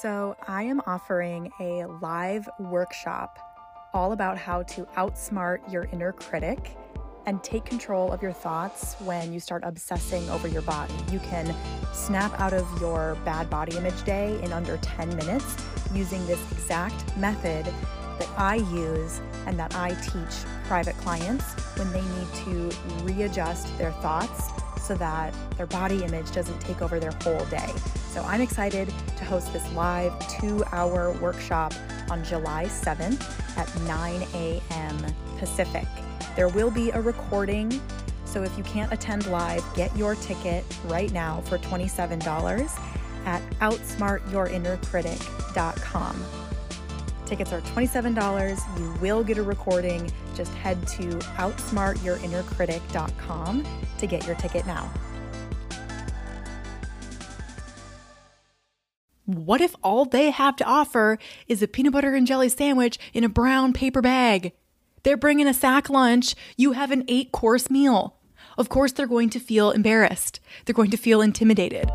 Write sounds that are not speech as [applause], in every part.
So, I am offering a live workshop all about how to outsmart your inner critic and take control of your thoughts when you start obsessing over your body. You can snap out of your bad body image day in under 10 minutes using this exact method that I use and that I teach private clients when they need to readjust their thoughts so that their body image doesn't take over their whole day. So I'm excited to host this live two hour workshop on July 7th at 9 a.m. Pacific. There will be a recording. So if you can't attend live, get your ticket right now for $27 at outsmartyourinnercritic.com. Tickets are $27. You will get a recording. Just head to outsmartyourinnercritic.com to get your ticket now. What if all they have to offer is a peanut butter and jelly sandwich in a brown paper bag? They're bringing a sack lunch. You have an eight course meal. Of course, they're going to feel embarrassed. They're going to feel intimidated.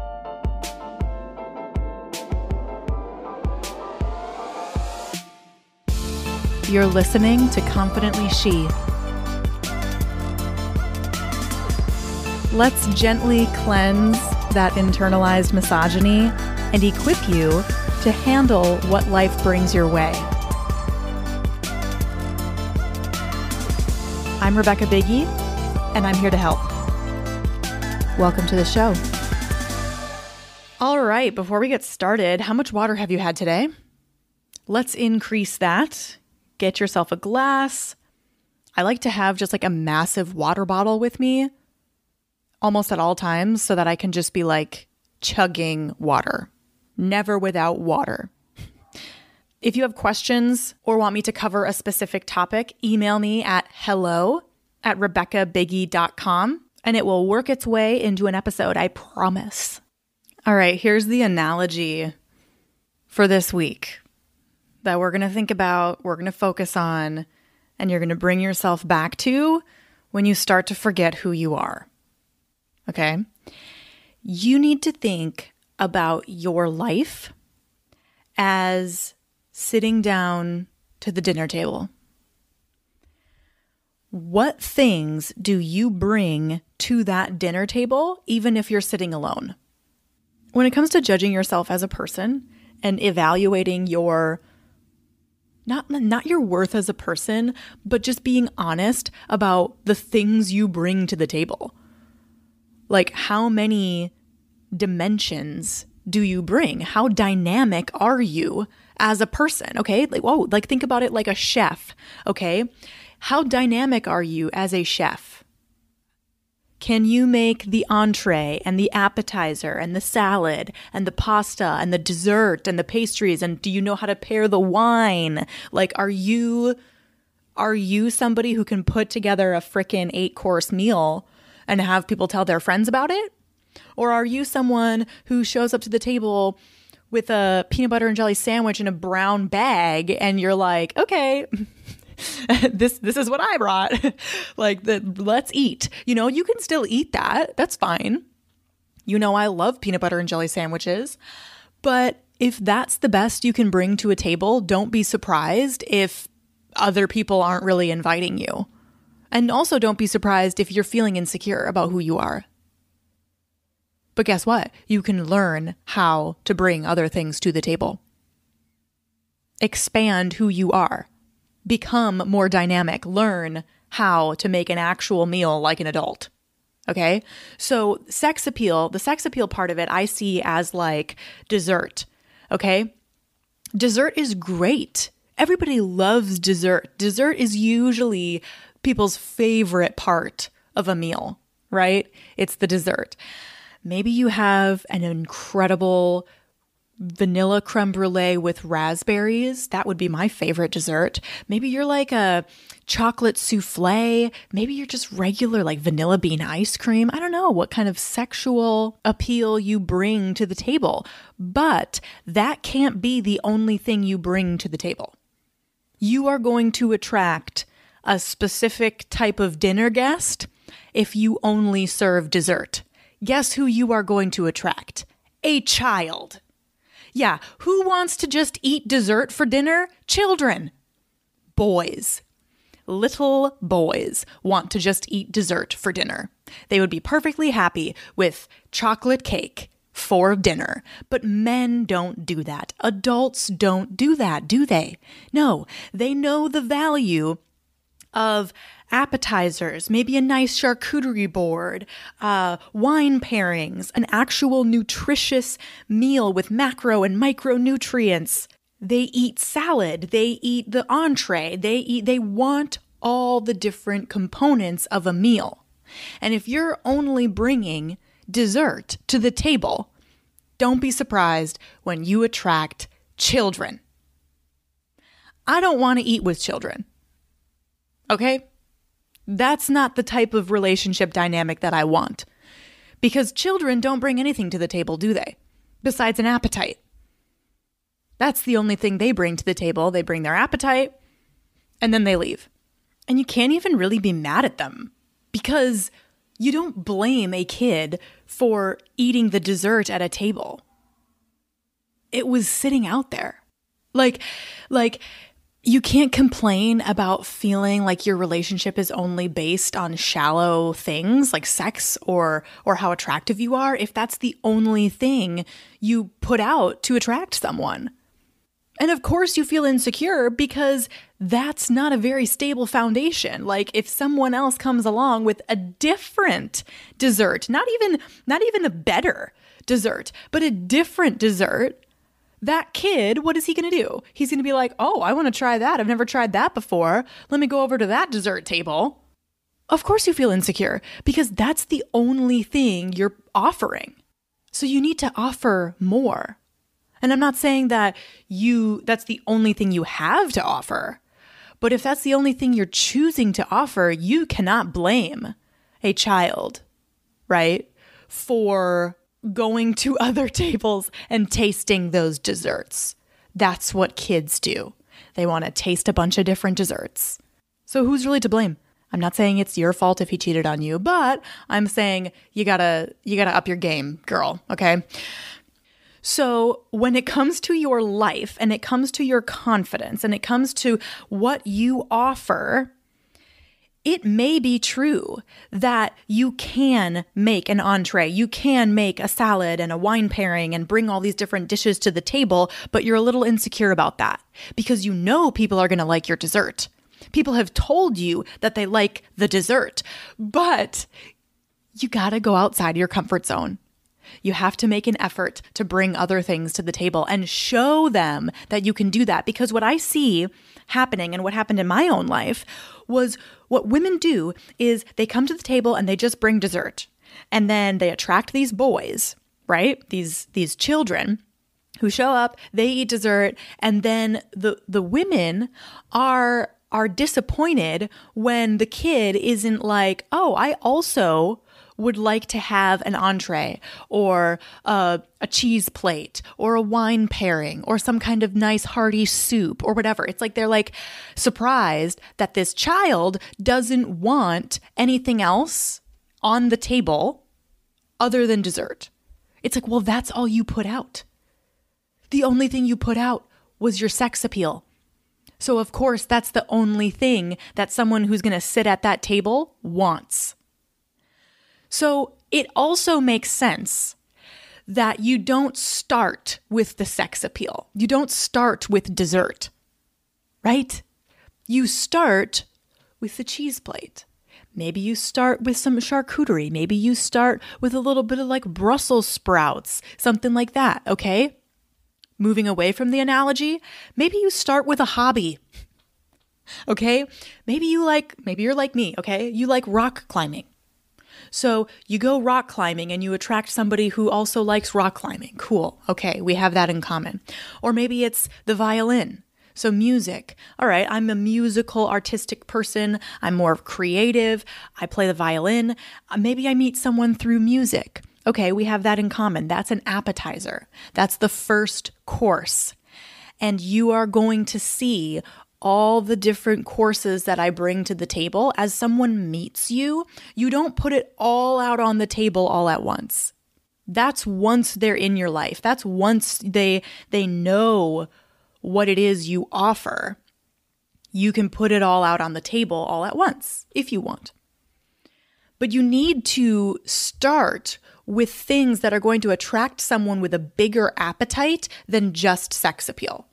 You're listening to Confidently She. Let's gently cleanse that internalized misogyny and equip you to handle what life brings your way. I'm Rebekah Buege, and I'm here to help. Welcome to the show. All right, before we get started, how much water have you had today? Let's increase that get yourself a glass. I like to have just like a massive water bottle with me almost at all times so that I can just be like chugging water, never without water. If you have questions or want me to cover a specific topic, email me at hello at rebekahbuege.com and it will work its way into an episode, I promise. All right, here's the analogy for this week that we're going to think about, we're going to focus on, and you're going to bring yourself back to when you start to forget who you are. Okay? You need to think about your life as sitting down to the dinner table. What things do you bring to that dinner table, even if you're sitting alone? When it comes to judging yourself as a person and evaluating your not not your worth as a person, but just being honest about the things you bring to the table. Like how many dimensions do you bring? How dynamic are you as a person? Okay? Like whoa, like think about it like a chef, okay? How dynamic are you as a chef? Can you make the entree and the appetizer and the salad and the pasta and the dessert and the pastries and do you know how to pair the wine? Like are you are you somebody who can put together a freaking 8-course meal and have people tell their friends about it? Or are you someone who shows up to the table with a peanut butter and jelly sandwich in a brown bag and you're like, "Okay, [laughs] this this is what I brought. [laughs] like the let's eat. You know, you can still eat that. That's fine. You know I love peanut butter and jelly sandwiches. But if that's the best you can bring to a table, don't be surprised if other people aren't really inviting you. And also don't be surprised if you're feeling insecure about who you are. But guess what? You can learn how to bring other things to the table. Expand who you are become more dynamic, learn how to make an actual meal like an adult. Okay. So, sex appeal, the sex appeal part of it, I see as like dessert. Okay. Dessert is great. Everybody loves dessert. Dessert is usually people's favorite part of a meal, right? It's the dessert. Maybe you have an incredible vanilla creme brulee with raspberries. That would be my favorite dessert. Maybe you're like a chocolate souffle. Maybe you're just regular like vanilla bean ice cream. I don't know what kind of sexual appeal you bring to the table, but that can't be the only thing you bring to the table. You are going to attract a specific type of dinner guest if you only serve dessert. Guess who you are going to attract? A child. Yeah, who wants to just eat dessert for dinner? Children. Boys. Little boys want to just eat dessert for dinner. They would be perfectly happy with chocolate cake for dinner. But men don't do that. Adults don't do that, do they? No, they know the value of appetizers, maybe a nice charcuterie board, uh, wine pairings, an actual nutritious meal with macro and micronutrients. They eat salad, they eat the entree, they eat, they want all the different components of a meal. And if you're only bringing dessert to the table, don't be surprised when you attract children. I don't want to eat with children. Okay? That's not the type of relationship dynamic that I want. Because children don't bring anything to the table, do they? Besides an appetite. That's the only thing they bring to the table. They bring their appetite and then they leave. And you can't even really be mad at them because you don't blame a kid for eating the dessert at a table. It was sitting out there. Like like you can't complain about feeling like your relationship is only based on shallow things like sex or or how attractive you are if that's the only thing you put out to attract someone. And of course, you feel insecure because that's not a very stable foundation. Like if someone else comes along with a different dessert, not even not even a better dessert, but a different dessert, that kid, what is he going to do? He's going to be like, "Oh, I want to try that. I've never tried that before. Let me go over to that dessert table." Of course you feel insecure because that's the only thing you're offering. So you need to offer more. And I'm not saying that you that's the only thing you have to offer. But if that's the only thing you're choosing to offer, you cannot blame a child, right? For going to [laughs] other tables and tasting those desserts. That's what kids do. They want to taste a bunch of different desserts. So who's really to blame? I'm not saying it's your fault if he cheated on you, but I'm saying you got to you got to up your game, girl, okay? So, when it comes to your life and it comes to your confidence and it comes to what you offer, it may be true that you can make an entree, you can make a salad and a wine pairing and bring all these different dishes to the table, but you're a little insecure about that because you know people are going to like your dessert. People have told you that they like the dessert, but you got to go outside your comfort zone. You have to make an effort to bring other things to the table and show them that you can do that. Because what I see happening and what happened in my own life was what women do is they come to the table and they just bring dessert. And then they attract these boys, right? These these children who show up, they eat dessert, and then the the women are are disappointed when the kid isn't like, "Oh, I also would like to have an entree or a, a cheese plate or a wine pairing or some kind of nice hearty soup or whatever. It's like they're like surprised that this child doesn't want anything else on the table other than dessert. It's like, well, that's all you put out. The only thing you put out was your sex appeal. So, of course, that's the only thing that someone who's going to sit at that table wants. So it also makes sense that you don't start with the sex appeal. You don't start with dessert, right? You start with the cheese plate. Maybe you start with some charcuterie. Maybe you start with a little bit of like Brussels sprouts, something like that, okay? Moving away from the analogy, maybe you start with a hobby. Okay? Maybe you like, maybe you're like me, okay? You like rock climbing. So you go rock climbing and you attract somebody who also likes rock climbing. Cool. Okay, we have that in common. Or maybe it's the violin. So, music. All right, I'm a musical, artistic person. I'm more creative. I play the violin. Uh, maybe I meet someone through music. Okay, we have that in common. That's an appetizer. That's the first course. And you are going to see all the different courses that I bring to the table, as someone meets you, you don't put it all out on the table all at once. That's once they're in your life. That's once they they know what it is you offer. You can put it all out on the table all at once if you want. But you need to start with things that are going to attract someone with a bigger appetite than just sex appeal.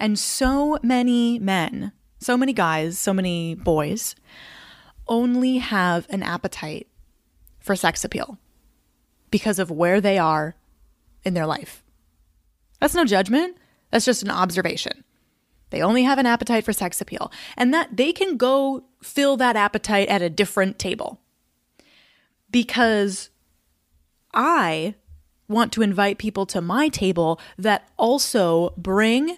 And so many men, so many guys, so many boys only have an appetite for sex appeal because of where they are in their life. That's no judgment, that's just an observation. They only have an appetite for sex appeal, and that they can go fill that appetite at a different table. Because I want to invite people to my table that also bring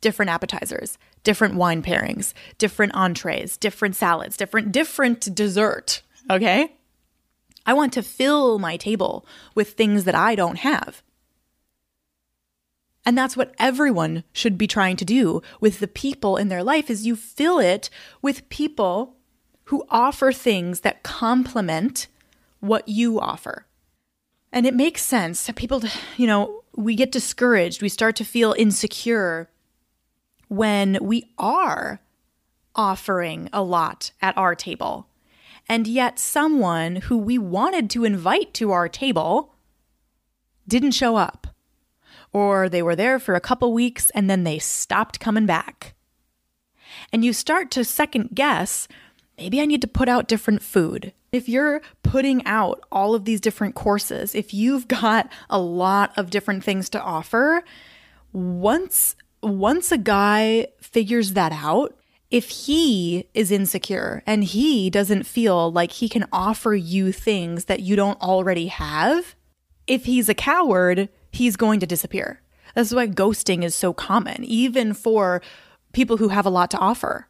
different appetizers, different wine pairings, different entrees, different salads, different different dessert, okay? I want to fill my table with things that I don't have. And that's what everyone should be trying to do with the people in their life is you fill it with people who offer things that complement what you offer. And it makes sense. People, you know, we get discouraged. We start to feel insecure when we are offering a lot at our table. And yet, someone who we wanted to invite to our table didn't show up. Or they were there for a couple weeks and then they stopped coming back. And you start to second guess maybe I need to put out different food. If you're putting out all of these different courses, if you've [laughs] got a lot of different things to offer, once once a guy figures that out, if he is insecure and he doesn't feel like he can offer you things that you don't already have, if he's a coward, he's going to disappear. That's why ghosting is so common, even for people who have a lot to offer.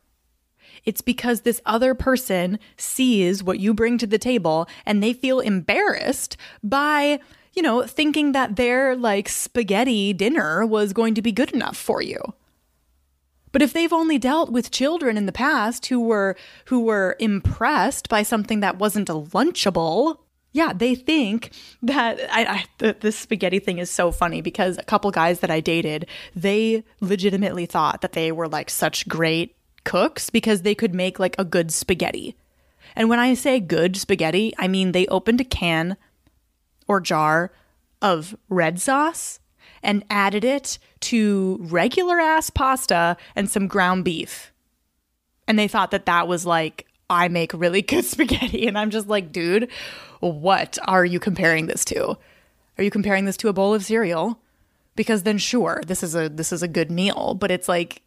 It's because this other person sees what you bring to the table and they feel embarrassed by, you know, thinking that their like spaghetti dinner was going to be good enough for you. But if they've only dealt with children in the past who were who were impressed by something that wasn't a lunchable, yeah, they think that I, I spaghetti thing is so funny because a couple guys that I dated, they legitimately thought that they were like such great cooks because they could make like a good spaghetti. And when I say good spaghetti, I mean they opened a can or jar of red sauce and added it to regular ass pasta and some ground beef. And they thought that that was like, I make really good [laughs] spaghetti. And I'm just like, dude, what are you comparing this to? Are you comparing this to a bowl of cereal? Because then sure, this is a this is a good meal, but it's like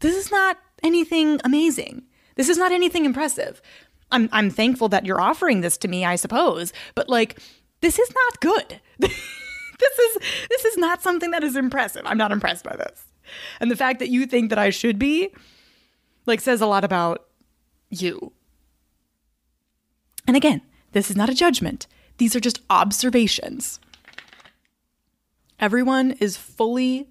this is not anything amazing. This is not anything impressive. I'm I'm thankful that you're offering this to me, I suppose, but like this is not good. [laughs] this is this is not something that is impressive. I'm not impressed by this. And the fact that you think that I should be like says a lot about you. And again, this is not a judgment. These are just observations. Everyone is fully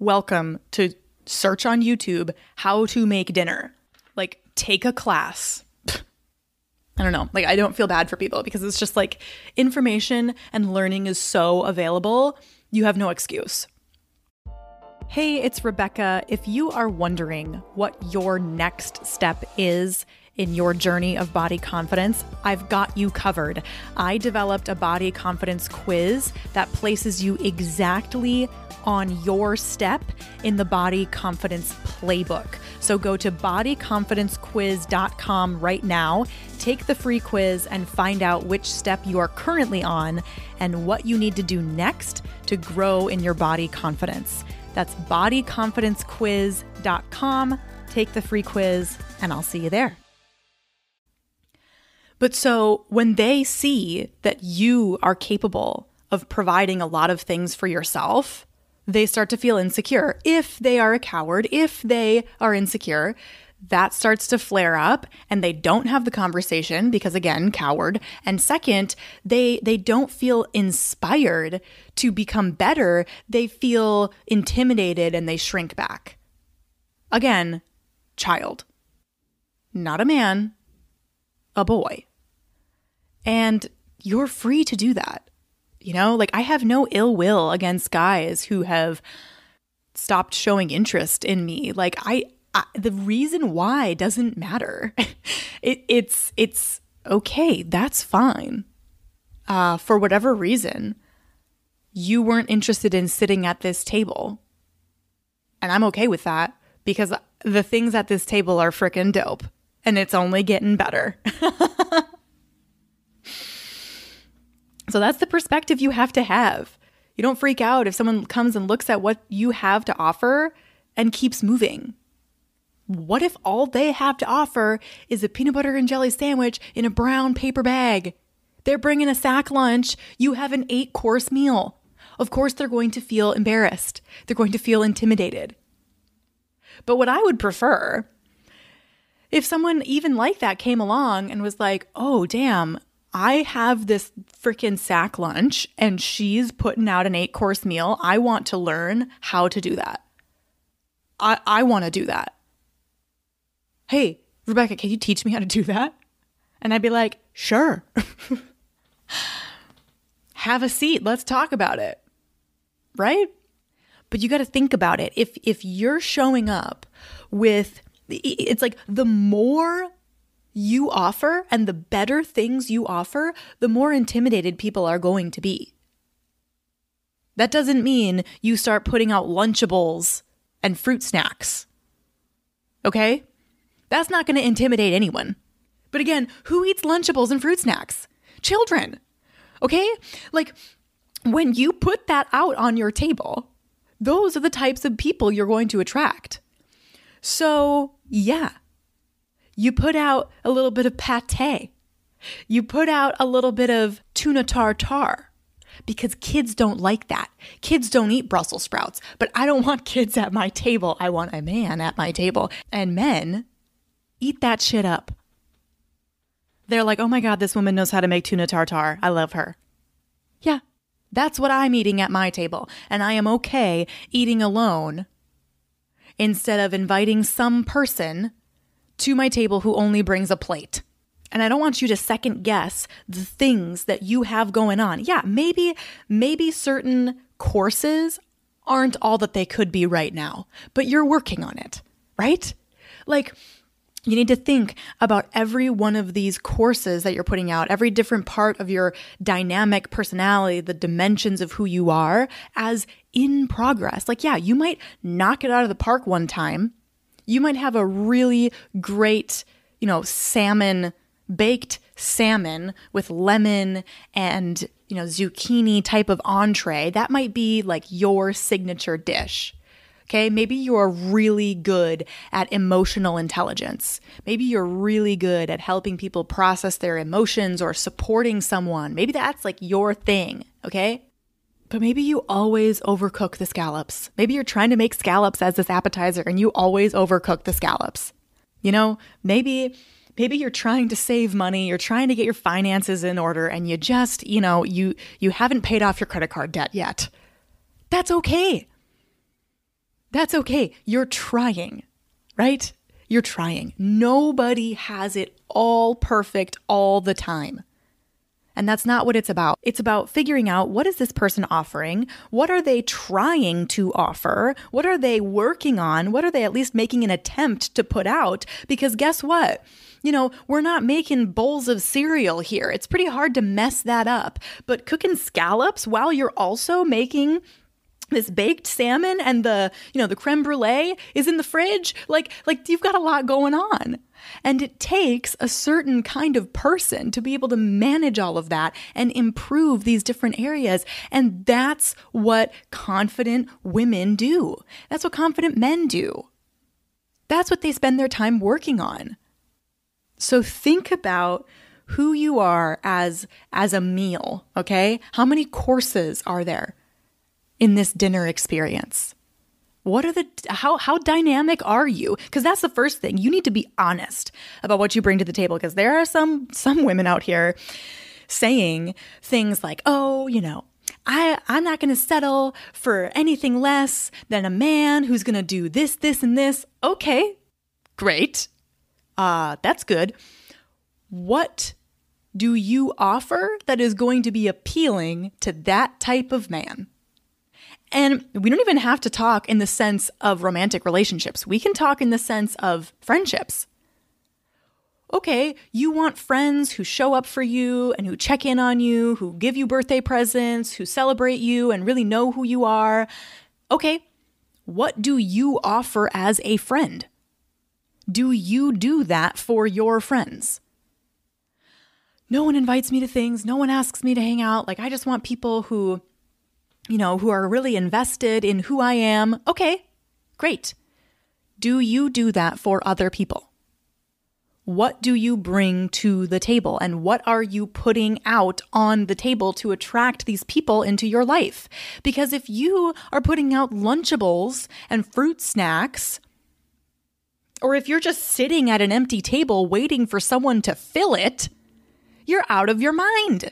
welcome to search on YouTube how to make dinner. Like, take a class. I don't know. Like, I don't feel bad for people because it's just like information and learning is so available. You have no excuse. Hey, it's Rebekah. If you are wondering what your next step is, in your journey of body confidence, I've got you covered. I developed a body confidence quiz that places you exactly on your step in the body confidence playbook. So go to bodyconfidencequiz.com right now, take the free quiz, and find out which step you are currently on and what you need to do next to grow in your body confidence. That's bodyconfidencequiz.com. Take the free quiz, and I'll see you there. But so when they see that you are capable of providing a lot of things for yourself, they start to feel insecure. If they are a coward, if they are insecure, that starts to flare up and they don't have the conversation because again coward. And second they they don't feel inspired to become better. They feel intimidated and they shrink back. Again child. Not a man a boy and you're free to do that. You know, like I have no ill will against guys who have stopped showing interest in me. Like I, I the reason why doesn't matter. [laughs] it, it's it's okay. That's fine. Uh, for whatever reason, you weren't interested in sitting at this table, and I'm okay with that because the things at this table are freaking dope, and it's only getting better. [laughs] so that's the perspective you have to have. You don't freak out if someone comes and looks at what you have to offer and keeps moving. What if all they have to offer is a peanut butter and jelly sandwich in a brown paper bag? They're bringing a sack lunch. You have an eight course meal. Of course, they're going to feel embarrassed. They're going to feel intimidated. But what I would prefer, if someone even like that came along and was like, oh, damn, I have this freaking sack lunch and she's putting out an eight course meal. I want to learn how to do that. I, I want to do that. Hey, Rebekah, can you teach me how to do that? And I'd be like, sure. [laughs] have a seat. Let's talk about it. Right? But you got to think about it. If if you're showing up with it's like the more you offer and the better things you offer, the more intimidated people are going to be. That doesn't mean you start putting out Lunchables and fruit snacks. Okay? That's not going to intimidate anyone. But again, who eats Lunchables and fruit snacks? Children. Okay? Like, when you put that out on your table, those are the types of people you're going to attract. So, yeah, you put out a little bit of pate. You put out a little bit of tuna tartare because kids don't like that. Kids don't eat Brussels sprouts, but I don't want kids at my table. I want a man at my table. And men eat that shit up. They're like, oh my God, this woman knows how to make tuna tartare. I love her. Yeah, that's what I'm eating at my table. And I am okay eating alone instead of inviting some person to my table who only brings a plate. And I don't want you to second guess the things that you have going on. Yeah, maybe maybe certain courses aren't all that they could be right now, but you're working on it, right? Like you need to think about every one of these courses that you're putting out, every different part of your dynamic personality, the dimensions of who you are as in progress. Like, yeah, you might knock it out of the park one time you might have a really great, you know, salmon, baked salmon with lemon and, you know, zucchini type of entree. That might be like your signature dish. Okay, maybe you're really good at emotional intelligence. Maybe you're really good at helping people process their emotions or supporting someone. Maybe that's like your thing, okay? But maybe you always overcook the scallops. Maybe you're trying to make scallops as this appetizer and you always overcook the scallops. You know, maybe maybe you're trying to save money, you're trying to get your finances in order and you just, you know, you you haven't paid off your credit card debt yet. That's okay. That's okay. You're trying. Right? You're trying. Nobody has it all perfect all the time. And that's not what it's about. It's about figuring out what is this person offering? What are they trying to offer? What are they working on? What are they at least making an attempt to put out? Because guess what? You know, we're not making bowls of cereal here. It's pretty hard to mess that up. But cooking scallops while you're also making this baked salmon and the you know the creme brulee is in the fridge like like you've got a lot going on and it takes a certain kind of person to be able to manage all of that and improve these different areas. And that's what confident women do. That's what confident men do. That's what they spend their time working on. So think about who you are as as a meal, okay? How many courses are there in this dinner experience? what are the how how dynamic are you because that's the first thing you need to be honest about what you bring to the table because there are some some women out here saying things like oh you know I, I'm not going to settle for anything less than a man who's going to do this, this, and this. Okay, great. Uh, that's good. What do you offer that is going to be appealing to that type of man? And we don't even have to talk in the sense of romantic relationships. We can talk in the sense of friendships. Okay, you want friends who show up for you and who check in on you, who give you birthday presents, who celebrate you and really know who you are. Okay, what do you offer as a friend? Do you do that for your friends? No one invites me to things, no one asks me to hang out. Like, I just want people who you know, who are really invested in who I am, okay, great. Do you do that for other people? What do you bring to the table and what are you putting out on the table to attract these people into your life? Because if you are putting out Lunchables and fruit snacks, or if you're just sitting at an empty table waiting for someone to fill it, you're out of your mind.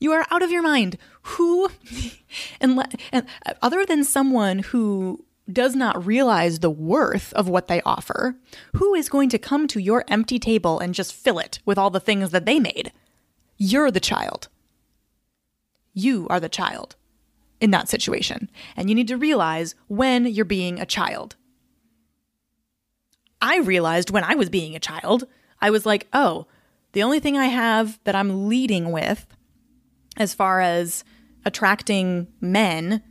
You are out of your mind. Who, [laughs] and, and uh, other than someone who does not realize the worth of what they offer, who is going to come to your empty table and just fill it with all the things that they made? You're the child. You are the child in that situation. And you need to realize when you're being a child. I realized when I was being a child, I was like, oh, the only thing I have that I'm leading with as far as attracting men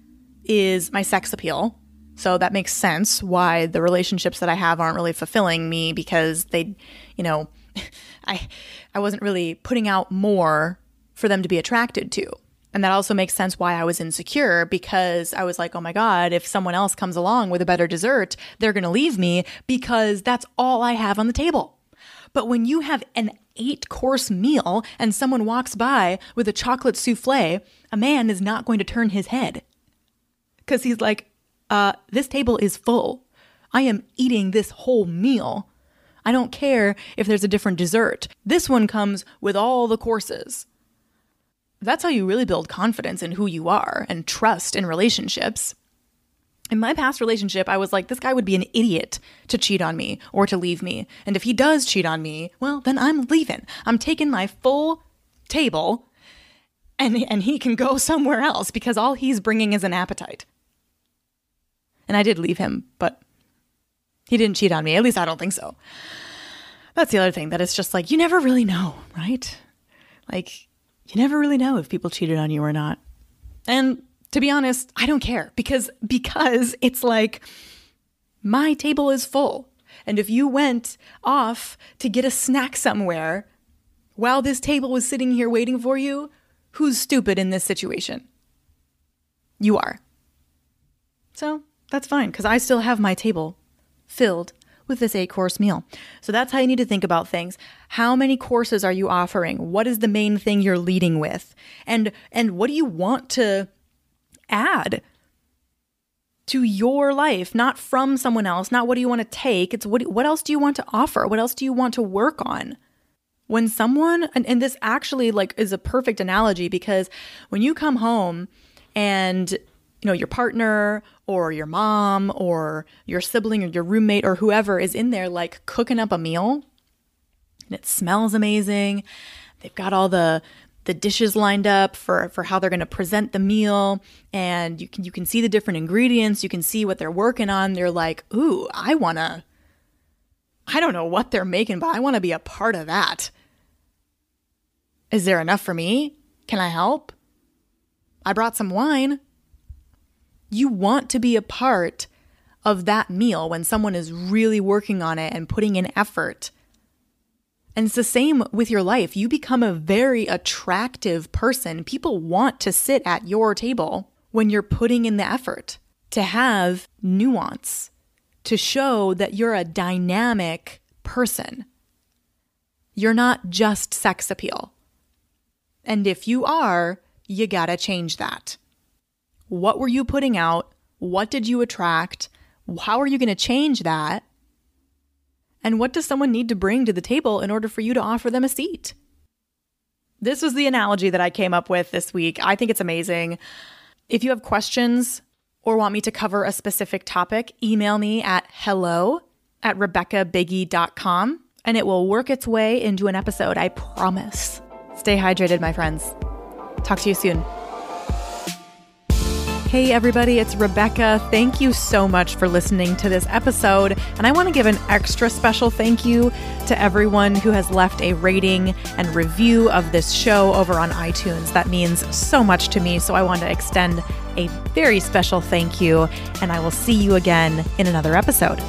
is my sex appeal. So that makes sense why the relationships that I have aren't really fulfilling me because they, you know, [laughs] I I wasn't really putting out more for them to be attracted to. And that also makes sense why I was insecure because I was like, oh my God, if someone else comes along with a better dessert, they're going to leave me because that's all I have on the table. But when you have an eight course meal and someone walks by with a chocolate souffle, a man is not going to turn his head. Because he's like, uh, this table is full. I am eating this whole meal. I don't care if there's a different dessert. This one comes with all the courses. That's how you really build confidence in who you are and trust in relationships. In my past relationship, I was like, this guy would be an idiot to cheat on me or to leave me. And if he does cheat on me, well, then I'm leaving. I'm taking my full table and, and he can go [laughs] somewhere else because all he's bringing is an appetite. And I did leave him, but he didn't cheat on me. At least I don't think so. That's the other thing that it's just like, you never really know, right? Like, you never really know if people cheated on you or not. And to be honest, I don't care because because it's like my table is full. And if you went off to get a snack somewhere while this table was sitting here waiting for you, who's stupid in this situation? You are. So that's fine because I still have my table filled with this eight course meal. So that's how you need to think about things. How many courses are you offering? What is the main thing you're leading with? And and what do you want to add to your life, not from someone else, not what do you want to take. It's what, what else do you want to offer? What else do you want to work on? When someone, and, and this actually like is a perfect analogy because when you come home and you know your partner or your mom or your sibling or your roommate or whoever is in there like cooking up a meal and it smells amazing they've got all the the dishes lined up for for how they're going to present the meal and you can you can see the different ingredients you can see what they're working on they're like ooh i want to i don't know what they're making but i want to be a part of that is there enough for me can i help i brought some wine you want to be a part of that meal when someone is really working on it and putting in effort and it's the same with your life. You become a very attractive person. People want to sit at your table when you're putting in the effort to have nuance, to show that you're a dynamic person. You're not just sex appeal. And if you are, you gotta change that. What were you putting out? What did you attract? How are you gonna change that? And what does someone need to bring to the table in order for you to offer them a seat? This was the analogy that I came up with this week. I think it's amazing. If you have questions or want me to cover a specific topic, email me at hello at rebekahbuege.com and it will work its way into an episode, I promise. Stay hydrated, my friends. Talk to you soon. Hey, everybody, it's Rebekah. Thank you so much for listening to this episode. And I want to give an extra special thank you to everyone who has left a rating and review of this show over on iTunes. That means so much to me. So I want to extend a very special thank you. And I will see you again in another episode.